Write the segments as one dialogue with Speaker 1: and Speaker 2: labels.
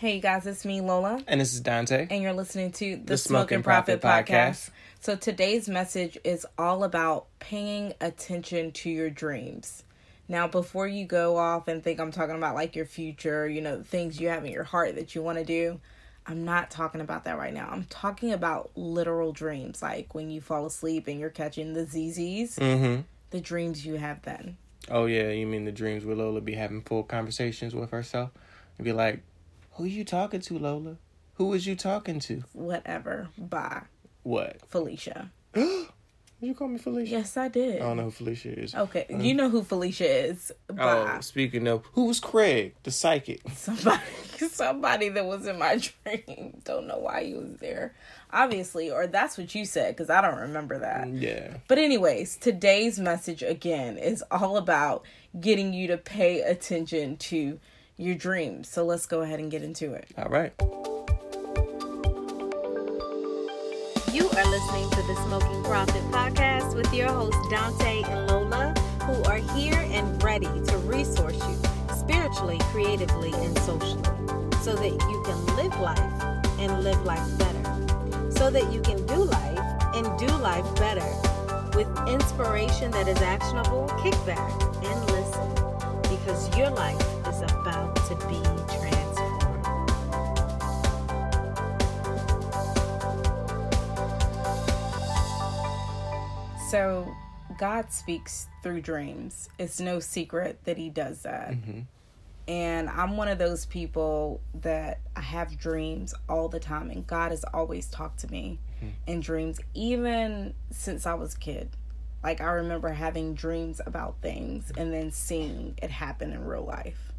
Speaker 1: Hey you guys, it's me, Lola.
Speaker 2: And this is Dante.
Speaker 1: And you're listening to the,
Speaker 2: The
Speaker 1: Smoke
Speaker 2: Smoke
Speaker 1: and
Speaker 2: and
Speaker 1: Prophet,
Speaker 2: Prophet
Speaker 1: podcast.
Speaker 2: Podcast.
Speaker 1: So today's message is all about paying attention to your dreams. Now, before you go off and think I'm talking about like your future, you know, things you have in your heart that you want to do, I'm not talking about that right now. I'm talking about literal dreams, like when you fall asleep and you're catching the ZZs,
Speaker 2: Mm-hmm.
Speaker 1: the dreams you have then.
Speaker 2: Oh yeah, you mean the dreams where Lola be having full conversations with herself and be like, "Who you talking to, Lola? Who was you talking to?
Speaker 1: Whatever. Bye,
Speaker 2: What?
Speaker 1: Felicia.
Speaker 2: You call me Felicia?
Speaker 1: Yes, I did.
Speaker 2: I don't know who Felicia is.
Speaker 1: Okay, um, you know who Felicia is. Oh, Bye.
Speaker 2: Oh, speaking of, who was Craig, the psychic?
Speaker 1: somebody somebody that was in my dream don't know why he was there obviously or that's what you said because i don't remember that mm,
Speaker 2: Yeah.
Speaker 1: but anyways today's message again is all about getting you to pay attention to your dreams so let's go ahead and get into it
Speaker 2: All right.
Speaker 3: You are listening to the Smoking Prophet podcast with your hosts Dante and Lola, who are here and ready to resource you spiritually, creatively, and socially so that you can live life and live life better. So that you can do life and do life better with inspiration that is actionable. Kick back and listen because your life is about to be transformed.
Speaker 1: so god speaks through dreams. It's no secret that he does that. Mm-hmm. And i'm one of those people that i have dreams all the time and god has always talked to me mm-hmm. in dreams even since i was a kid. Like i remember having dreams about things and then seeing it happen in real life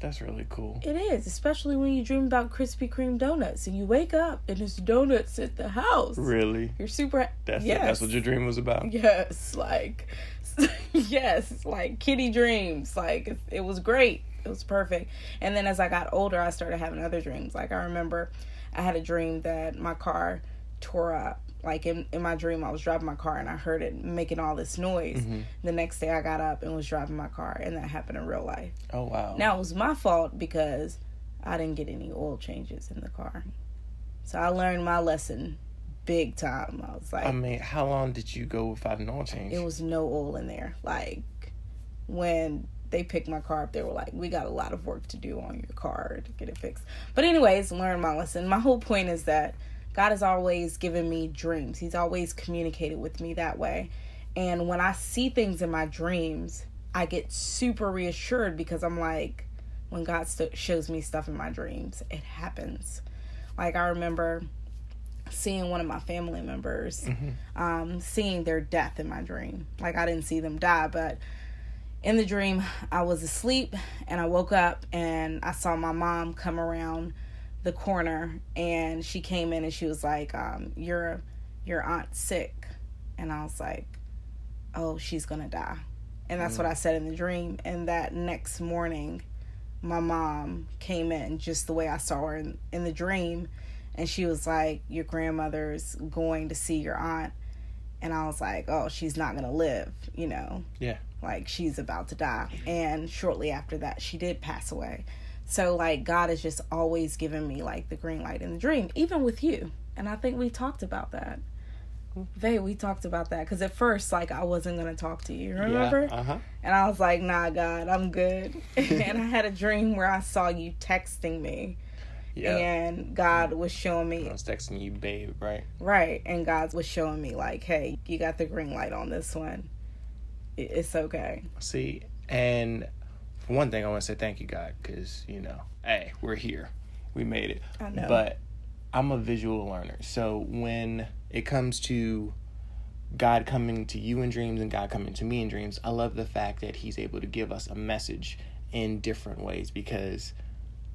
Speaker 2: That's really cool.
Speaker 1: it is especially when you dream about krispy kreme donuts and you wake up and there's donuts at the house
Speaker 2: Really?
Speaker 1: you're super
Speaker 2: That's
Speaker 1: yes.
Speaker 2: that's what your dream was about.
Speaker 1: Yes, like yes, like kitty dreams. Like it, it was great. It was perfect. And then as I got older, I started having other dreams. Like I remember I had a dream that my car tore up. Like in, in my dream, I was driving my car and I heard it making all this noise. Mm-hmm. The next day, I got up and was driving my car, and that happened in real life.
Speaker 2: Oh wow.
Speaker 1: Now it was my fault because I didn't get any oil changes in the car. So I learned my lesson big time. I was like,
Speaker 2: I mean, how long did you go without an oil change?
Speaker 1: it was no oil in there. Like when they picked my car up, they were like, "We got a lot of work to do on your car to get it fixed." But anyways, learn my lesson. My whole point is that God has always given me dreams. He's always communicated with me that way. And when I see things in my dreams, I get super reassured because I'm like, when God st- shows me stuff in my dreams, it happens. Like I remember seeing one of my family members um, seeing their death in my dream. Like I didn't see them die, but in the dream, I was asleep and I woke up and I saw my mom come around the corner and she came in and she was like, um, "Your your aunt's sick," and I was like, "Oh, she's gonna die," and that's what I said in the dream. And that next morning, my mom came in just the way I saw her in, in the dream, and she was like, "Your grandmother's going to see your aunt," and I was like, "Oh, she's not gonna live," you know?
Speaker 2: Yeah.
Speaker 1: like she's about to die. And shortly after that she did pass away so like god has just always given me like the green light in the dream even with you and i think we talked about that Vay, we talked about that because at first like i wasn't gonna talk to you remember
Speaker 2: Yeah. Uh huh.
Speaker 1: and i was like nah god i'm good and i had a dream where i saw you texting me
Speaker 2: Yeah.
Speaker 1: and god was showing me
Speaker 2: I was texting you, babe. Right.
Speaker 1: Right. And God was showing me, like, hey, you got the green light on this one. It's okay.
Speaker 2: See, and for one thing, I want to say thank you, God, because you know, hey, we're here, we made it.
Speaker 1: I know.
Speaker 2: But I'm a visual learner, so when it comes to God coming to you in dreams and God coming to me in dreams, I love the fact that He's able to give us a message in different ways because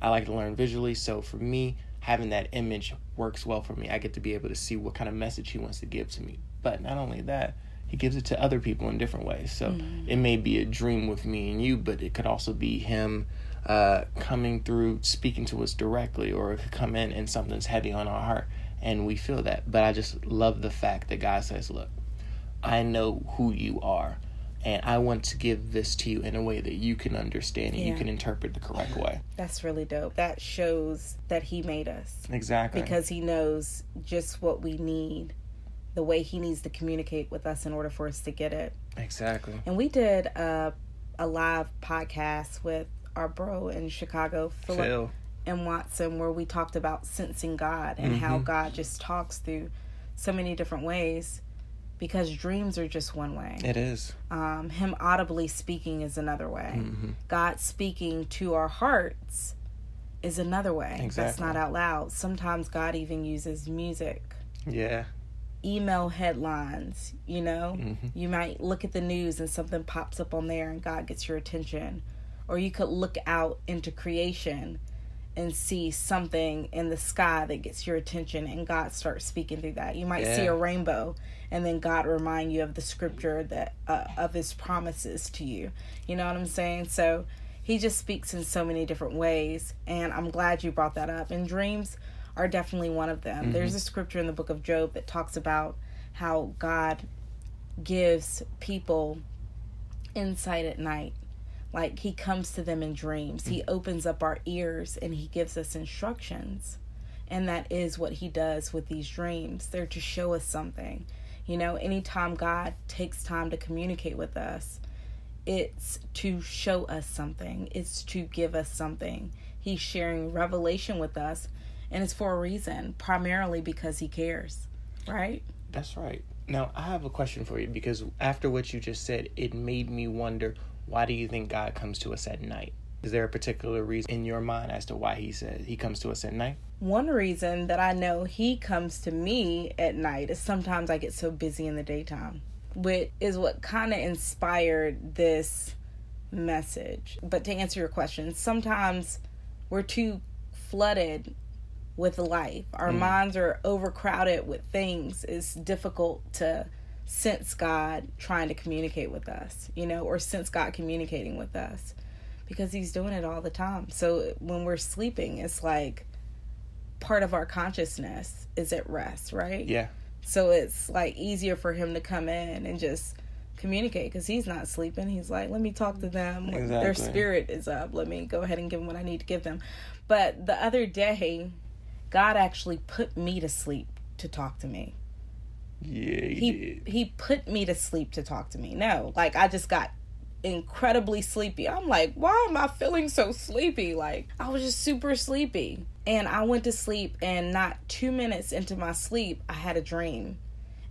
Speaker 2: I like to learn visually. So for me, having that image works well for me. I get to be able to see what kind of message He wants to give to me. But not only that, He gives it to other people in different ways. So it may be a dream with me and you, but it could also be Him uh, coming through, speaking to us directly, or it could come in and something's heavy on our heart and we feel that. But I just love the fact that God says, Look, I know who you are, and I want to give this to you in a way that you can understand and you can interpret the correct way.
Speaker 1: That's really dope. That shows that he made us
Speaker 2: Exactly.
Speaker 1: because he knows just what we need, the way he needs to communicate with us in order for us to get it.
Speaker 2: exactly.
Speaker 1: And we did a, a live podcast with our bro in Chicago, Philip
Speaker 2: Phil.
Speaker 1: and Watson, where we talked about sensing God and how
Speaker 2: Mhm.
Speaker 1: God just talks through so many different ways because dreams are just one way.
Speaker 2: It is.
Speaker 1: Um, him audibly speaking is another way.
Speaker 2: hmm
Speaker 1: God speaking to our hearts is another way. That's not out loud. Sometimes God even uses music,
Speaker 2: Yeah.
Speaker 1: Email headlines, you know?
Speaker 2: hmm
Speaker 1: You might look at the news and something pops up on there and God gets your attention. Or you could look out into creation and see something in the sky that gets your attention and God starts speaking through that. You might see a rainbow and then God remind you of the scripture that uh, of his promises to you. You know what I'm saying? So he just speaks in so many different ways and I'm glad you brought that up. And dreams are definitely one of them. There's mm-hmm. a scripture in the book of Job that talks about how God gives people insight at night. Like he comes to them in dreams. He mm-hmm. opens up our ears and he gives us instructions. And that is what he does with these dreams. They're to show us something. You know, anytime God takes time to communicate with us, it's to show us something, it's to give us something. He's sharing revelation with us, and it's for a reason, primarily because he cares, right?
Speaker 2: That's right. Now, I have a question for you because after what you just said, it made me wonder why do you think God comes to us at night? Is there a particular reason in your mind as to why he says he comes to us at night?
Speaker 1: One reason that I know he comes to me at night is sometimes I get so busy in the daytime, which is what kind of inspired this message. But to answer your question, sometimes we're too flooded with life. Our mm. minds are overcrowded with things. It's difficult to sense God trying to communicate with us, you know, or sense God communicating with us because he's doing it all the time. So when we're sleeping, it's like part of our consciousness is at rest, right?
Speaker 2: Yeah.
Speaker 1: So it's like easier for him to come in and just communicate because he's not sleeping. He's like, let me talk to them. Their spirit is up. Let me go ahead and give them what I need to give them. But the other day, God actually put me to sleep to talk to me.
Speaker 2: Yeah, he,
Speaker 1: He
Speaker 2: did.
Speaker 1: he put me to sleep to talk to me. No, like I just got incredibly sleepy. I'm like, why am I feeling so sleepy? Like I was just super sleepy. And I went to sleep and not 2 minutes into my sleep, I had a dream.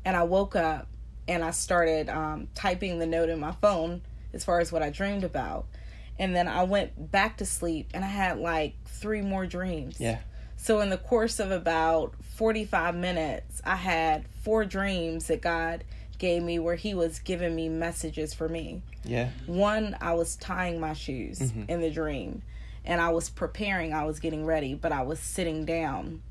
Speaker 1: And I woke up and I started um, typing the note in my phone as far as what I dreamed about. And then I went back to sleep and I had like three more dreams.
Speaker 2: Yeah.
Speaker 1: So, in the course of about 45 minutes, I had four dreams that God gave me where He was giving me messages for me.
Speaker 2: Yeah.
Speaker 1: One, I was tying my shoes
Speaker 2: Mm-hmm.
Speaker 1: in the dream, and I was preparing, I was getting ready, but I was sitting down.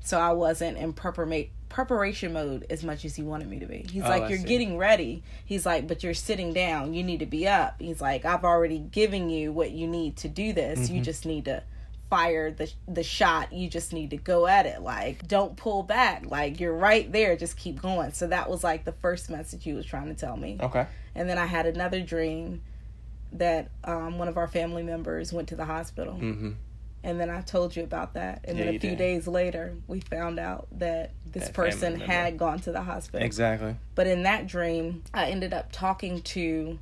Speaker 1: So, I wasn't in prepara- preparation mode as much as He wanted me to be. He's
Speaker 2: Oh,
Speaker 1: like,
Speaker 2: I
Speaker 1: You're
Speaker 2: see.
Speaker 1: getting ready. He's like, But you're sitting down. You need to be up. He's like, I've already given you what you need to do this.
Speaker 2: Mm-hmm.
Speaker 1: You just need to fire the the shot you just need to go at it. Like don't pull back. Like you're right there. Just keep going. So that was like the first message he was trying to tell me.
Speaker 2: Okay.
Speaker 1: and then i had another dream that um, one of our family members went to the hospital.
Speaker 2: Mm-hmm.
Speaker 1: and then i told you about that. And
Speaker 2: Yeah,
Speaker 1: then a few
Speaker 2: did.
Speaker 1: days later we found out that this
Speaker 2: That
Speaker 1: person had gone to the hospital.
Speaker 2: Exactly.
Speaker 1: but in that dream, I ended up talking to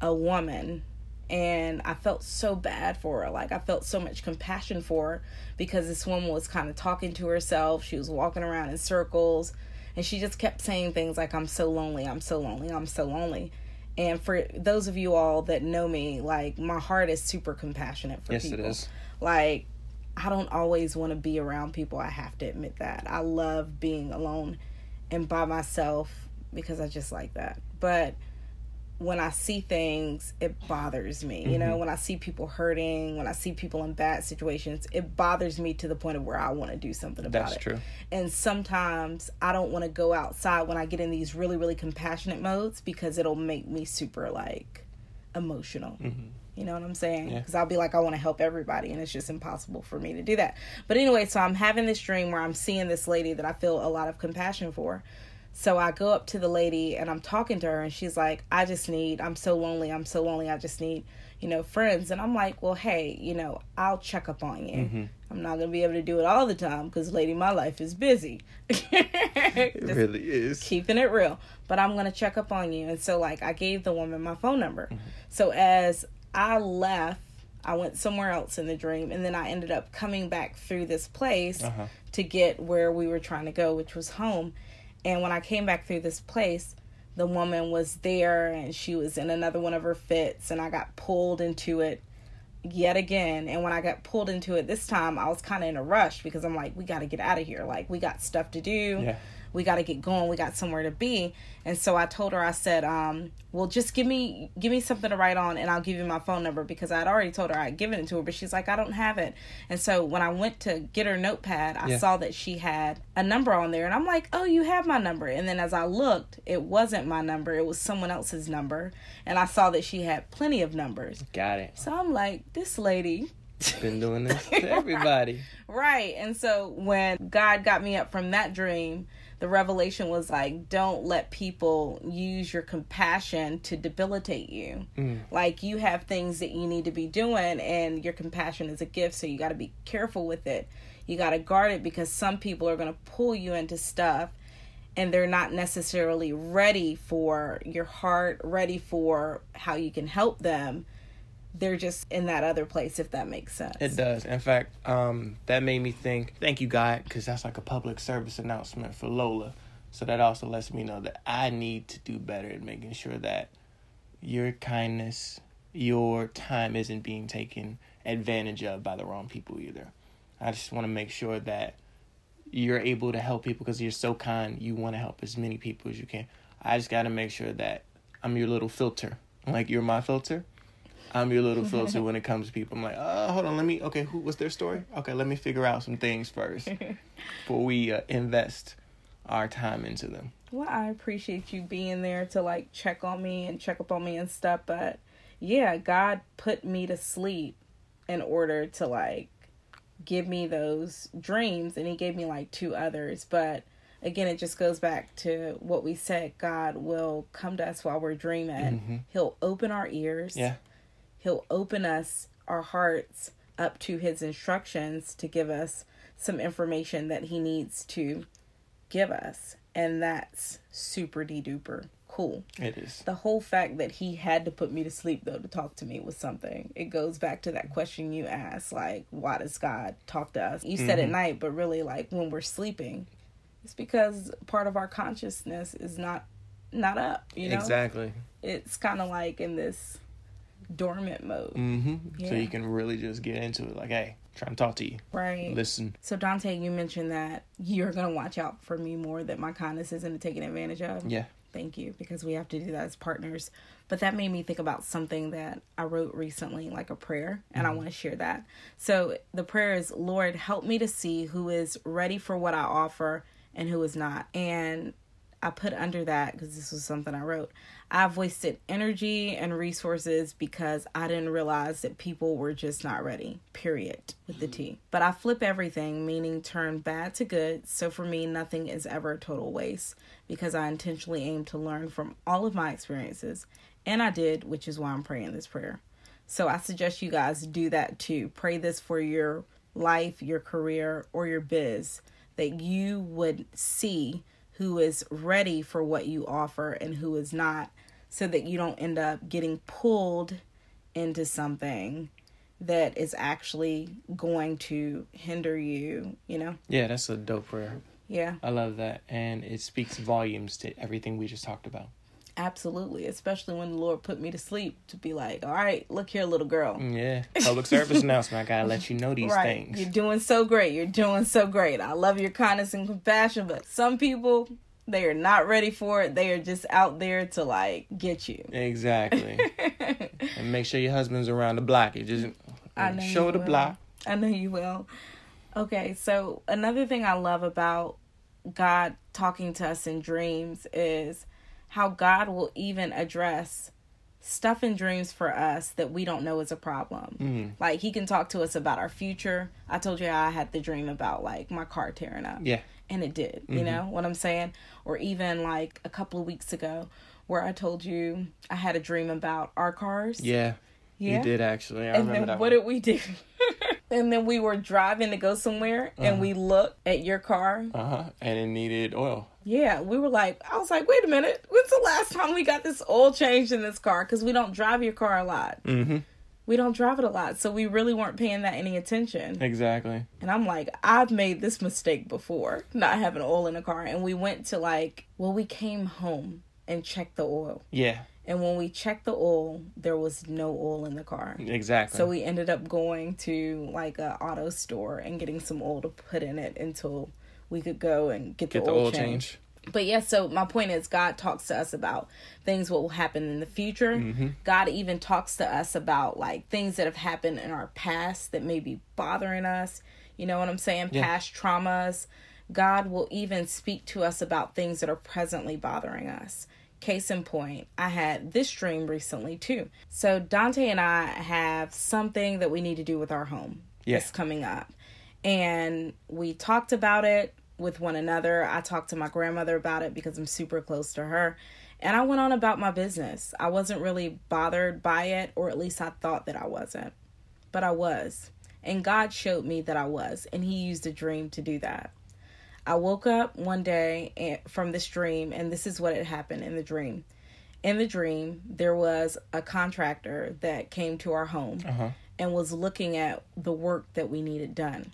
Speaker 1: a woman and I felt so bad for her. Like I felt so much compassion for her because this woman was kind of talking to herself. She was walking around in circles and she just kept saying things like I'm so lonely, I'm so lonely, I'm so lonely. And for those of you all that know me, like my heart is super compassionate for
Speaker 2: Yes,
Speaker 1: people.
Speaker 2: it is.
Speaker 1: Like I don't always want to be around people. I have to admit that. I love being alone and by myself because I just like that. But when I see things, it bothers me. You
Speaker 2: Mm-hmm.
Speaker 1: know, when I see people hurting, when I see people in bad situations, it bothers me to the point of where I want to do something about
Speaker 2: That's
Speaker 1: it.
Speaker 2: true.
Speaker 1: And sometimes I don't want to go outside when I get in these really, really compassionate modes because it'll make me super like emotional. You know what I'm saying?
Speaker 2: Yeah.
Speaker 1: Because I'll be like, I want to help everybody, and it's just impossible for me to do that. But anyway, so I'm having this dream where I'm seeing this lady that I feel a lot of compassion for. So I go up to the lady and I'm talking to her, and she's like, I just need, I'm so lonely, I'm so lonely, I just need, you know, friends. And I'm like, well, hey, you know, I'll check up on you.
Speaker 2: Mm-hmm.
Speaker 1: I'm not going to be able to do it all the time because, lady, my life is busy.
Speaker 2: It really is.
Speaker 1: keeping it real. But I'm going to check up on you. And so, like, I gave the woman my phone number.
Speaker 2: Mm-hmm.
Speaker 1: So as I left, I went somewhere else in the dream, and then I ended up coming back through this place
Speaker 2: Uh-huh.
Speaker 1: to get where we were trying to go, which was home. And when I came back through this place, the woman was there and she was in another one of her fits, and I got pulled into it yet again. And when I got pulled into it this time, I was kind of in a rush because I'm like, we got to get out of here. Like, we got stuff to do.
Speaker 2: Yeah.
Speaker 1: We got to get going. We got somewhere to be. And so I told her, I said, um, well, just give me give me something to write on, and I'll give you my phone number because I'd already told her I'd given it to her, but she's like, I don't have it. And so when I went to get her notepad, I
Speaker 2: Yeah.
Speaker 1: saw that she had a number on there, and I'm like, oh, you have my number. And then as I looked, it wasn't my number; it was someone else's number, and I saw that she had plenty of numbers.
Speaker 2: Got it.
Speaker 1: So I'm like, this lady
Speaker 2: Been doing this to everybody.
Speaker 1: Right. And so when God got me up from that dream, the revelation was like, don't let people use your compassion to debilitate you. Mm. Like, you have things that you need to be doing, and your compassion is a gift, so you got to be careful with it. You got to guard it because some people are going to pull you into stuff and they're not necessarily ready for your heart, ready for how you can help them. They're just in that other place, if that makes sense.
Speaker 2: It does. In fact, um, that made me think. Thank you, God, because that's like a public service announcement for Lola. So that also lets me know that I need to do better in making sure that your kindness, your time isn't being taken advantage of by the wrong people either. I just want to make sure that you're able to help people because you're so kind. You want to help as many people as you can. I just got to make sure that I'm your little filter. Like you're my filter. I'm your little filter when it comes to people. I'm like, oh, hold on, let me. Okay, who? What's their story? Okay, let me figure out some things first before we uh, invest our time into them.
Speaker 1: Well, I appreciate you being there to like check on me and check up on me and stuff, but yeah, God put me to sleep in order to like give me those dreams and he gave me like two others, but again, it just goes back to what we said, God will come to us while we're dreaming. He'll open our ears.
Speaker 2: Yeah,
Speaker 1: He'll open us, our hearts, up to his instructions to give us some information that he needs to give us. And that's super de duper cool.
Speaker 2: it is.
Speaker 1: The whole fact that he had to put me to sleep, though, to talk to me was something. It goes back to that question you asked like, why does God talk to us? You said at mm-hmm. night, but really, like, when we're sleeping, it's because part of our consciousness is not not up you know
Speaker 2: Exactly.
Speaker 1: it's kind of like in this dormant mode
Speaker 2: Mm-hmm. So you can really just get into it. Like, hey, trying to talk to you.
Speaker 1: right
Speaker 2: Listen.
Speaker 1: so dante you mentioned that you're gonna watch out for me more that my kindness isn't taken advantage of
Speaker 2: Yeah.
Speaker 1: thank you because we have to do that as partners but that made me think about something that i wrote recently like a prayer and i want to share that so the prayer is lord help me to see who is ready for what i offer and who is not and i put under that because this was something i wrote i've wasted energy and resources because i didn't realize that people were just not ready period with the mm-hmm. t but i flip everything meaning turn bad to good so for me nothing is ever a total waste because I intentionally aim to learn from all of my experiences. And I did, which is why I'm praying this prayer. So I suggest you guys do that too. Pray this for your life, your career, or your biz, that you would see who is ready for what you offer and who is not, so that you don't end up getting pulled into something that is actually going to hinder you, you know?
Speaker 2: Yeah, that's a dope prayer.
Speaker 1: Yeah.
Speaker 2: I love that. And it speaks volumes to everything we just talked about.
Speaker 1: Absolutely, especially when the Lord put me to sleep to be like, all right, look here, little girl.
Speaker 2: Yeah. Public service announcement. I gotta let you know these
Speaker 1: right.
Speaker 2: things.
Speaker 1: You're doing so great. You're doing so great. I love your kindness and compassion, but some people, they are not ready for it. They are just out there to like get you.
Speaker 2: Exactly. and make sure your husband's around the block. You just
Speaker 1: I know
Speaker 2: show the
Speaker 1: will.
Speaker 2: block.
Speaker 1: I know you will. Okay, so another thing I love about God talking to us in dreams is how God will even address stuff in dreams for us that we don't know is a problem. Mm-hmm. Like he can talk to us about our future. I told you I had the dream about like my car tearing up.
Speaker 2: Yeah.
Speaker 1: And it did. You mm-hmm. know what I'm saying? Or even like a couple of weeks ago where I told you I had a dream about our cars.
Speaker 2: Yeah.
Speaker 1: Yeah.
Speaker 2: You did actually. I
Speaker 1: And
Speaker 2: remember
Speaker 1: then
Speaker 2: that.
Speaker 1: what
Speaker 2: one.
Speaker 1: did we do? And then we were driving to go somewhere and we looked at your car.
Speaker 2: Uh-huh. And it needed oil.
Speaker 1: Yeah, we were like, I was like, wait a minute. When's the last time we got this oil changed in this car? Because we don't drive your car a lot.
Speaker 2: Mm-hmm.
Speaker 1: We don't drive it a lot. So we really weren't paying that any attention.
Speaker 2: Exactly.
Speaker 1: And I'm like, I've made this mistake before, not having oil in the car. And we went to like, well, we came home and checked the oil.
Speaker 2: Yeah.
Speaker 1: And when we checked the oil, there was no oil in the car.
Speaker 2: Exactly.
Speaker 1: So we ended up going to like a auto store and getting some oil to put in it until we could go and get,
Speaker 2: get
Speaker 1: the
Speaker 2: the
Speaker 1: oil,
Speaker 2: oil
Speaker 1: change.
Speaker 2: change.
Speaker 1: But yeah, so my point is God talks to us about things what will happen in the future.
Speaker 2: Mm-hmm.
Speaker 1: God even talks to us about like things that have happened in our past that may be bothering us. You know what I'm saying?
Speaker 2: Yeah.
Speaker 1: Past traumas. God will even speak to us about things that are presently bothering us. Case in point, I had this dream recently too. So Dante and I have something that we need to do with our home.
Speaker 2: Yeah.
Speaker 1: Coming up. And we talked about it with one another. I talked to my grandmother about it because I'm super close to her. And I went on about my business. I wasn't really bothered by it, or at least I thought that I wasn't. But I was. And God showed me that I was. And He used a dream to do that. I woke up one day from this dream, and this is what had happened in the dream. In the dream, there was a contractor that came to our home
Speaker 2: Uh-huh.
Speaker 1: and was looking at the work that we needed done.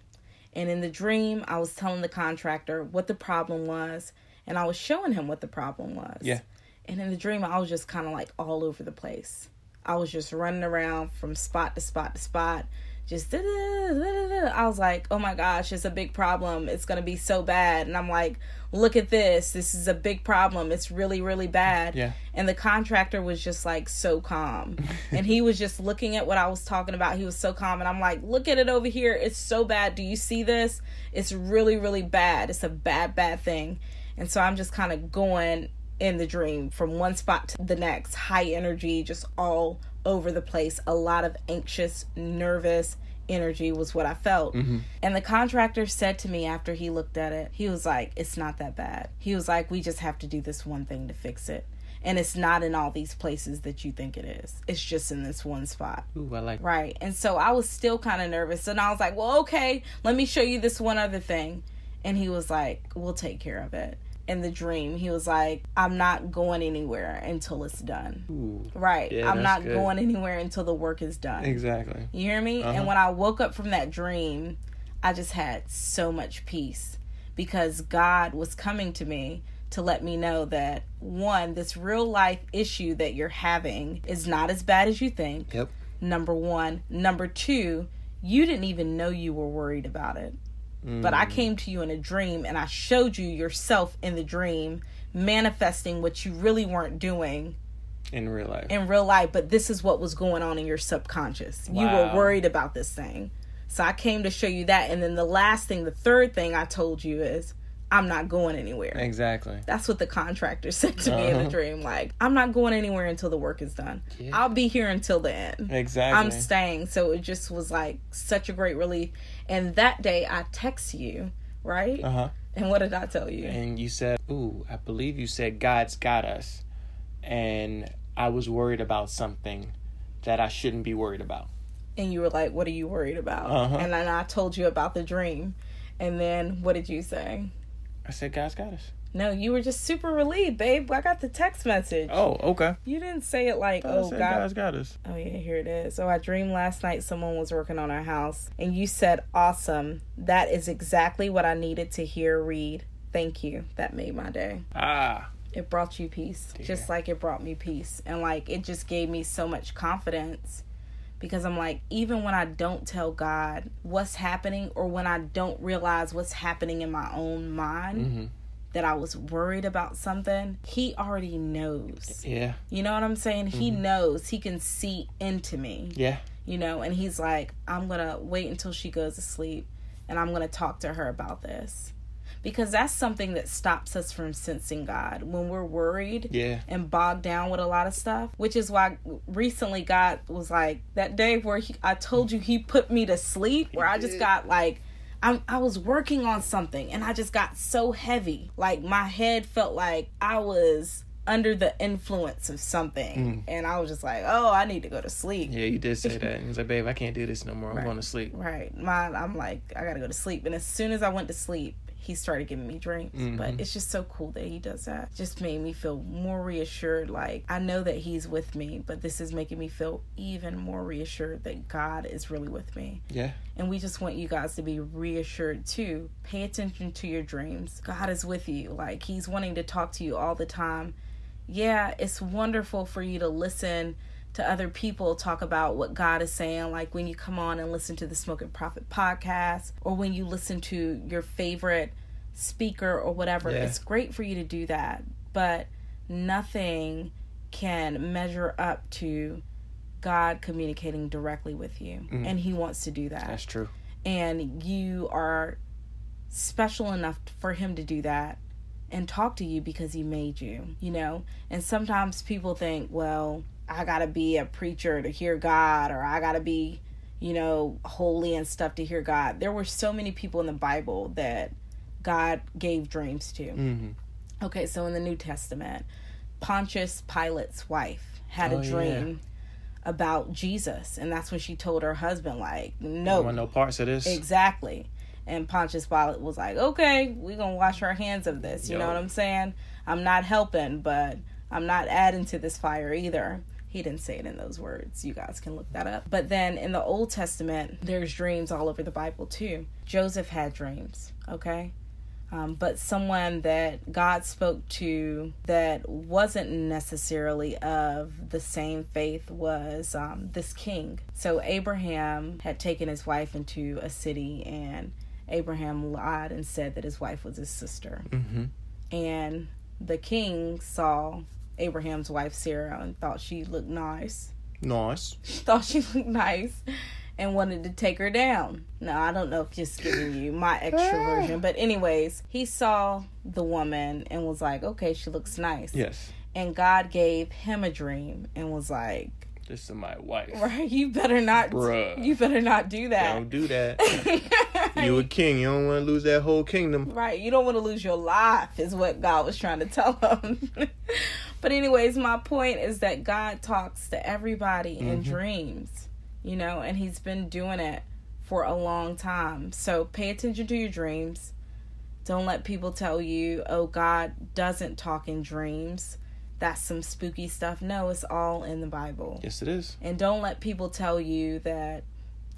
Speaker 1: And in the dream, I was telling the contractor what the problem was, and I was showing him what the problem was.
Speaker 2: Yeah.
Speaker 1: And in the dream, I was just kind of like all over the place. I was just running around from spot to spot to spot. Just da da da. I was like, oh my gosh, it's a big problem. It's gonna be so bad. And I'm like, look at this. This is a big problem. It's really, really bad.
Speaker 2: Yeah.
Speaker 1: And the contractor was just like so calm. and he was just looking at what I was talking about. He was so calm. And I'm like, look at it over here. It's so bad. Do you see this? It's really, really bad. It's a bad, bad thing. And so I'm just kind of going in the dream from one spot to the next, high energy, just all over the place. A lot of anxious, nervous energy was what I felt. Mm-hmm. And the contractor said to me after he looked at it, he was like, It's not that bad. He was like, We just have to do this one thing to fix it. And it's not in all these places that you think it is. It's just in this one spot.
Speaker 2: Ooh, I like
Speaker 1: Right. And so I was still kind of nervous. And I was like, well, okay, let me show you this one other thing. And he was like, we'll take care of it. In the dream, he was like, I'm not going anywhere until it's done.
Speaker 2: Ooh.
Speaker 1: Right.
Speaker 2: Yeah,
Speaker 1: I'm not
Speaker 2: good.
Speaker 1: going anywhere until the work is done.
Speaker 2: Exactly.
Speaker 1: You hear me?
Speaker 2: Uh-huh.
Speaker 1: And when I woke up from that dream, I just had so much peace because God was coming to me to let me know that one, this real life issue that you're having is not as bad as you think.
Speaker 2: Yep.
Speaker 1: Number one. Number two, you didn't even know you were worried about it. But. I came to you in a dream and I showed you yourself in the dream manifesting what you really weren't doing
Speaker 2: In real life.
Speaker 1: in real life, but this is what was going on in your subconscious. You were worried about this thing. So I came to show you that. And then the last thing, the third thing I told you is, I'm not going anywhere.
Speaker 2: exactly.
Speaker 1: That's what the contractor said to me in the
Speaker 2: Uh-huh.
Speaker 1: dream. Like, I'm not going anywhere until the work is done.
Speaker 2: Yeah.
Speaker 1: I'll be here until the end.
Speaker 2: Exactly.
Speaker 1: I'm staying. So it just was like such a great relief. And that day I text you, right?
Speaker 2: Uh huh.
Speaker 1: And what did I tell you?
Speaker 2: And you said, "Ooh, I believe you said God's got us," and I was worried about something that I shouldn't be worried about.
Speaker 1: and you were like, "What are you worried about?"
Speaker 2: Uh-huh.
Speaker 1: And then I told you about the dream, and then what did you say?
Speaker 2: I said, "God's got us."
Speaker 1: No, you were just super relieved, babe. I got the text message.
Speaker 2: Oh, okay.
Speaker 1: You didn't say it like, "Oh God."
Speaker 2: God's got us.
Speaker 1: Oh yeah, here it is. So I dreamed last night someone was working on our house, and you said, "Awesome. That is exactly what I needed to hear." Read. Thank you. That made my day.
Speaker 2: Ah,
Speaker 1: It brought you peace, just like it brought me peace, and like it just gave me so much confidence because I'm like, even when I don't tell God what's happening, or when I don't realize what's happening in my own mind,
Speaker 2: mm-hmm.
Speaker 1: That I was worried about something, He already knows.
Speaker 2: yeah,
Speaker 1: You know what I'm saying? He mm-hmm. knows. He can see into me,
Speaker 2: yeah,
Speaker 1: you know, and He's like, I'm gonna wait until she goes to sleep and I'm gonna talk to her about this. because that's something that stops us from sensing God when we're worried
Speaker 2: Yeah.
Speaker 1: and bogged down with a lot of stuff. Which is why recently God was like that day where he, I told you He put me to sleep, where I just got like. I, I was working on something and I just got so heavy. Like my head felt like I was under the influence of something. Mm. And I was just like, oh, I need to go to sleep.
Speaker 2: Yeah, you did say that. And he's like, babe, I can't do this no more. I'm going to sleep.
Speaker 1: Right. My I'm like, I gotta go to sleep. And as soon as I went to sleep, he started giving me dreams. But mm-hmm. it's just so cool that he does that. Just made me feel more reassured. Like I know that he's with me, but this is making me feel even more reassured that God is really with me.
Speaker 2: Yeah.
Speaker 1: And we just want you guys to be reassured too. Pay attention to your dreams. God is with you. Like He's wanting to talk to you all the time. Yeah, it's wonderful for you to listen to other people talk about what God is saying, like when you come on and listen to the Smoking Prophet podcast, or when you listen to your favorite speaker or whatever.
Speaker 2: Yeah.
Speaker 1: It's great for you to do that, but nothing can measure up to God communicating directly with you. Mm-hmm. And He wants to do that
Speaker 2: That's true.
Speaker 1: and you are special enough for him to do that and talk to you because he made you, you know? And sometimes people think, well, I got to be a preacher to hear God or I got to be, you know, holy and stuff to hear God. There were so many people in the Bible that God gave dreams to.
Speaker 2: Mm-hmm.
Speaker 1: Okay, so in the New Testament, Pontius Pilate's wife had
Speaker 2: Oh,
Speaker 1: a
Speaker 2: yeah.
Speaker 1: dream about Jesus, and that's when she told her husband like, "No,
Speaker 2: want no parts of this.
Speaker 1: Exactly. And Pontius Pilate was like, okay, we're to wash our hands of this. You know what I'm saying? I'm not helping, but I'm not adding to this fire either. He didn't say it in those words. You guys can look that up. But then in the Old Testament, there's dreams all over the Bible too. Joseph had dreams, okay? Um, but someone that God spoke to that wasn't necessarily of the same faith was um, this king. So Abraham had taken his wife into a city, and Abraham lied and said that his wife was his sister.
Speaker 2: Mm-hmm.
Speaker 1: And the king saw Abraham's wife Sarah and thought she looked nice
Speaker 2: Nice.
Speaker 1: thought she looked nice and wanted to take her down. Now, I don't know if just giving you my extra version, but anyways, he saw the woman and was like, okay, she looks nice.
Speaker 2: Yes.
Speaker 1: And God gave him a dream and was like,
Speaker 2: This is my wife.
Speaker 1: right, you better not,
Speaker 2: Bruh.
Speaker 1: you better not do that.
Speaker 2: Don't do that. you a king. You don't want to lose that whole kingdom.
Speaker 1: Right, you don't want to lose your life, is what God was trying to tell him. But, anyways, my point is that God talks to everybody in mm-hmm. dreams, you know, and He's been doing it for a long time. So, pay attention to your dreams. Don't let people tell you, oh, God doesn't talk in dreams. That's some spooky stuff. No, it's all in the Bible.
Speaker 2: Yes, it is.
Speaker 1: And don't let people tell you that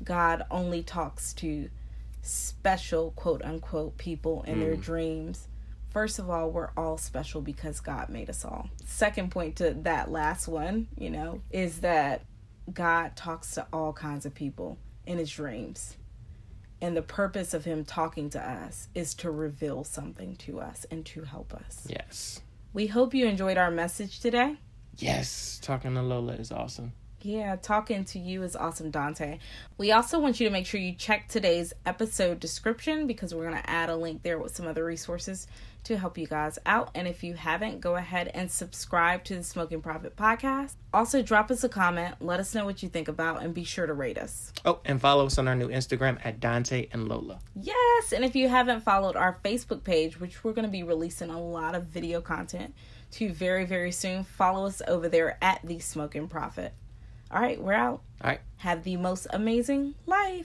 Speaker 1: God only talks to special, quote unquote, people in their mm. dreams. First of all, we're all special because God made us all. Second point to that last one, you know, is that God talks to all kinds of people in his dreams. And the purpose of him talking to us is to reveal something to us and to help us.
Speaker 2: Yes.
Speaker 1: We hope you enjoyed our message today.
Speaker 2: Yes. Talking to Lola is awesome.
Speaker 1: Yeah, talking to you is awesome, Dante. We also want you to make sure you check today's episode description because we're going to add a link there with some other resources to help you guys out. And if you haven't, go ahead and subscribe to the Smoking Prophet podcast. Also, drop us a comment, let us know what you think about, and be sure to rate us.
Speaker 2: Oh, and follow us on our new Instagram at Dante and Lola.
Speaker 1: Yes, and if you haven't followed our Facebook page, which we're going to be releasing a lot of video content to very, very soon, follow us over there at the Smoking Prophet. All right, we're out.
Speaker 2: All right.
Speaker 1: Have the most amazing life.